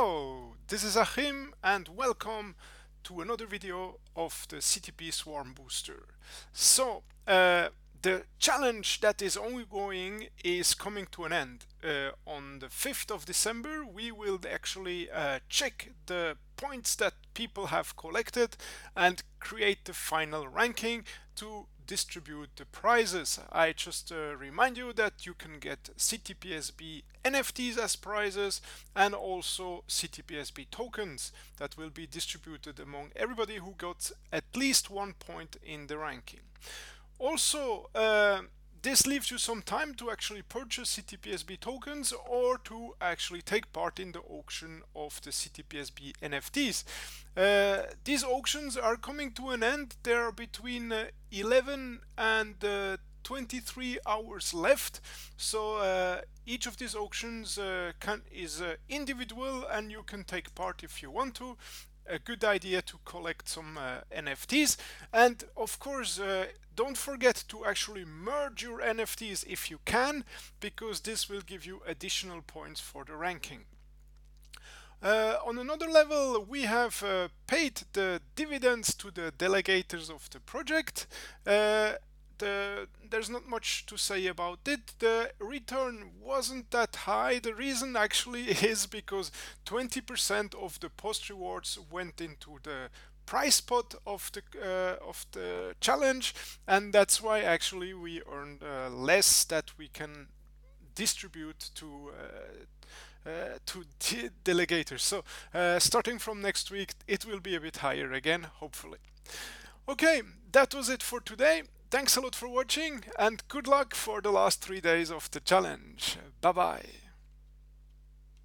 Hello, this is Achim and welcome to another video of the CTP Swarm Booster. So, uh, the challenge that is ongoing is coming to an end. Uh, on the 5th of December, we will actually uh, check the points that people have collected and create the final ranking to distribute the prizes. I just uh, remind you that you can get CTPSB NFTs as prizes and also CTPSB tokens that will be distributed among everybody who got at least one point in the ranking. Also, uh, this leaves you some time to actually purchase CTPSB tokens or to actually take part in the auction of the CTPSB NFTs. Uh, these auctions are coming to an end. There are between uh, 11 and uh, 23 hours left. So uh, each of these auctions uh, can, is uh, individual and you can take part if you want to a good idea to collect some uh, NFTs. And of course, uh, don't forget to actually merge your NFTs if you can, because this will give you additional points for the ranking. Uh, on another level, we have uh, paid the dividends to the delegators of the project. Uh, the, there's not much to say about it. The return wasn't that high. The reason actually is because 20% of the post rewards went into the price pot of the uh, of the challenge, and that's why actually we earned uh, less that we can distribute to. Uh, uh, to de delegators. So uh, starting from next week, it will be a bit higher again, hopefully. Okay, that was it for today. Thanks a lot for watching and good luck for the last three days of the challenge. Bye bye.